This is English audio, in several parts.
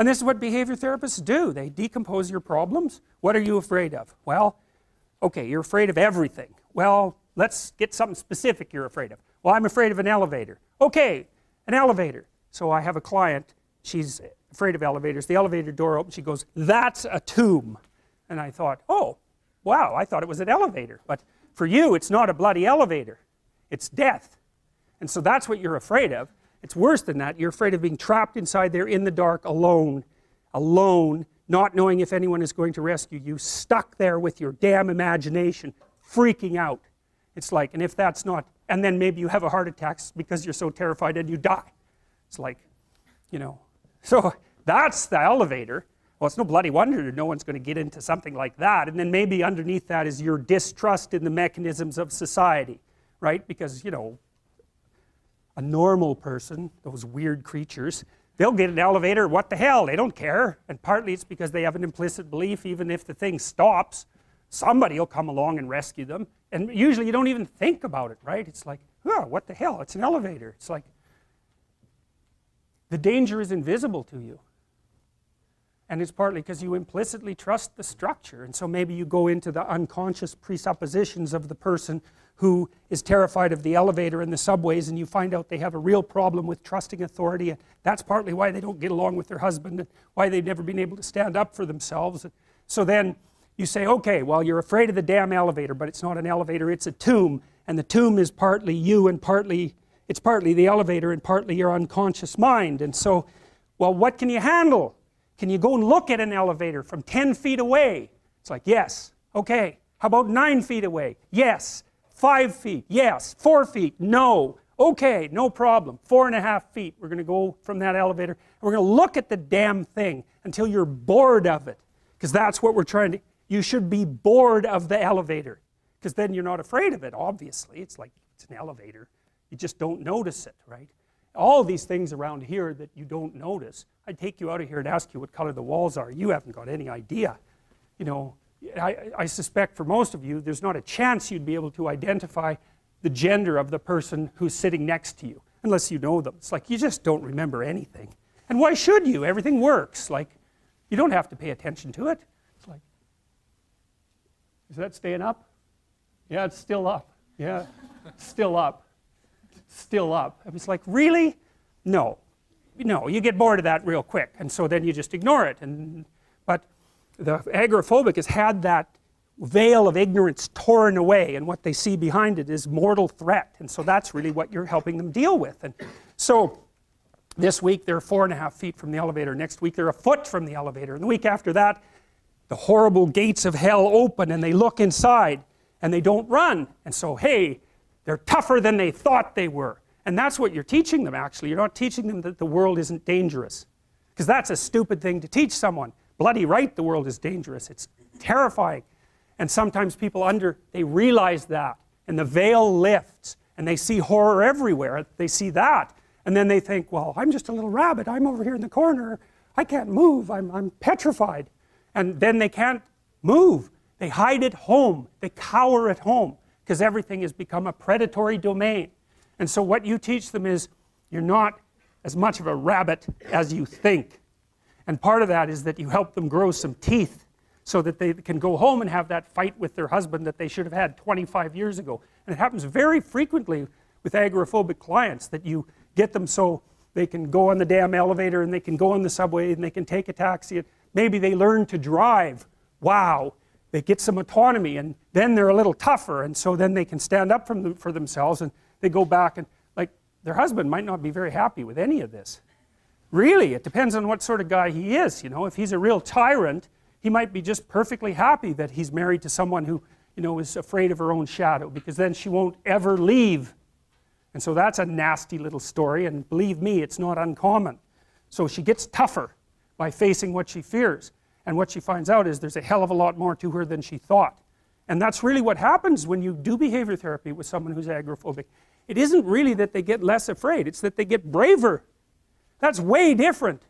And this is what behavior therapists do. They decompose your problems. What are you afraid of? Well, okay, you're afraid of everything. Well, let's get something specific you're afraid of. Well, I'm afraid of an elevator. Okay, an elevator. So I have a client, she's afraid of elevators. The elevator door opens, she goes, That's a tomb. And I thought, Oh, wow, I thought it was an elevator. But for you, it's not a bloody elevator, it's death. And so that's what you're afraid of. It's worse than that. You're afraid of being trapped inside there in the dark alone, alone, not knowing if anyone is going to rescue you, stuck there with your damn imagination, freaking out. It's like, and if that's not, and then maybe you have a heart attack because you're so terrified and you die. It's like, you know. So that's the elevator. Well, it's no bloody wonder no one's going to get into something like that. And then maybe underneath that is your distrust in the mechanisms of society, right? Because, you know, a normal person, those weird creatures, they'll get an elevator, what the hell, they don't care. And partly it's because they have an implicit belief, even if the thing stops, somebody will come along and rescue them. And usually you don't even think about it, right? It's like, oh, what the hell, it's an elevator. It's like, the danger is invisible to you. And it's partly because you implicitly trust the structure. And so maybe you go into the unconscious presuppositions of the person who is terrified of the elevator and the subways, and you find out they have a real problem with trusting authority. And that's partly why they don't get along with their husband and why they've never been able to stand up for themselves. So then you say, okay, well, you're afraid of the damn elevator, but it's not an elevator, it's a tomb. And the tomb is partly you and partly, it's partly the elevator and partly your unconscious mind. And so, well, what can you handle? Can you go and look at an elevator from 10 feet away? It's like, yes. Okay. How about 9 feet away? Yes. 5 feet? Yes. 4 feet? No. Okay, no problem. Four and a half feet. We're going to go from that elevator. We're going to look at the damn thing until you're bored of it. Because that's what we're trying to. You should be bored of the elevator. Because then you're not afraid of it, obviously. It's like it's an elevator. You just don't notice it, right? All these things around here that you don't notice. I'd take you out of here and ask you what color the walls are. You haven't got any idea. You know, I, I suspect for most of you, there's not a chance you'd be able to identify the gender of the person who's sitting next to you, unless you know them. It's like you just don't remember anything. And why should you? Everything works. Like, you don't have to pay attention to it. It's like, is that staying up? Yeah, it's still up. Yeah, still up still up. I was like, really? No. No, you get bored of that real quick. And so then you just ignore it. And, but the agoraphobic has had that veil of ignorance torn away, and what they see behind it is mortal threat. And so that's really what you're helping them deal with. And so this week they're four and a half feet from the elevator. Next week they're a foot from the elevator. And the week after that, the horrible gates of hell open and they look inside and they don't run. And so, hey, they're tougher than they thought they were. And that's what you're teaching them, actually. You're not teaching them that the world isn't dangerous. Because that's a stupid thing to teach someone. Bloody right, the world is dangerous. It's terrifying. And sometimes people under, they realize that. And the veil lifts. And they see horror everywhere. They see that. And then they think, well, I'm just a little rabbit. I'm over here in the corner. I can't move. I'm, I'm petrified. And then they can't move. They hide at home. They cower at home because everything has become a predatory domain. And so what you teach them is you're not as much of a rabbit as you think. And part of that is that you help them grow some teeth so that they can go home and have that fight with their husband that they should have had 25 years ago. And it happens very frequently with agoraphobic clients that you get them so they can go on the damn elevator and they can go on the subway and they can take a taxi. And maybe they learn to drive. Wow, they get some autonomy and then they're a little tougher and so then they can stand up the, for themselves and they go back and like their husband might not be very happy with any of this. Really it depends on what sort of guy he is you know? If he's a real tyrant he might be just perfectly happy that he's married to someone who you know is afraid of her own shadow because then she won't ever leave. And so that's a nasty little story and believe me it's not uncommon. So she gets tougher by facing what she fears and what she finds out is there's a hell of a lot more to her than she thought. And that's really what happens when you do behavior therapy with someone who's agoraphobic. It isn't really that they get less afraid, it's that they get braver. That's way different.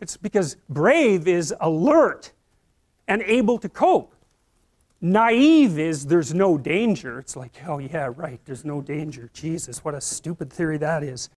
It's because brave is alert and able to cope. Naive is there's no danger. It's like, oh yeah, right, there's no danger. Jesus, what a stupid theory that is.